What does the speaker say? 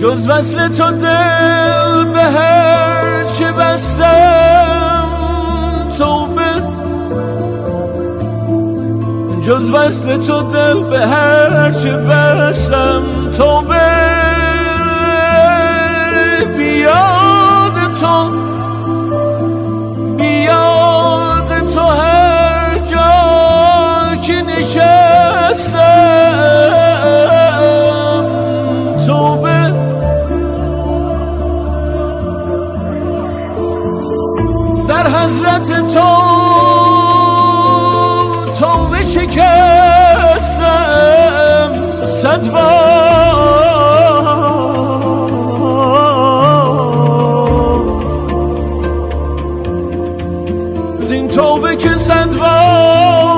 جز وصل تو دل به هر چه بستم توبه. جز وصل تو دل به هر چه بستم توبه. حضرت تو توبه شکستم صد بار. زین توبه که صد بار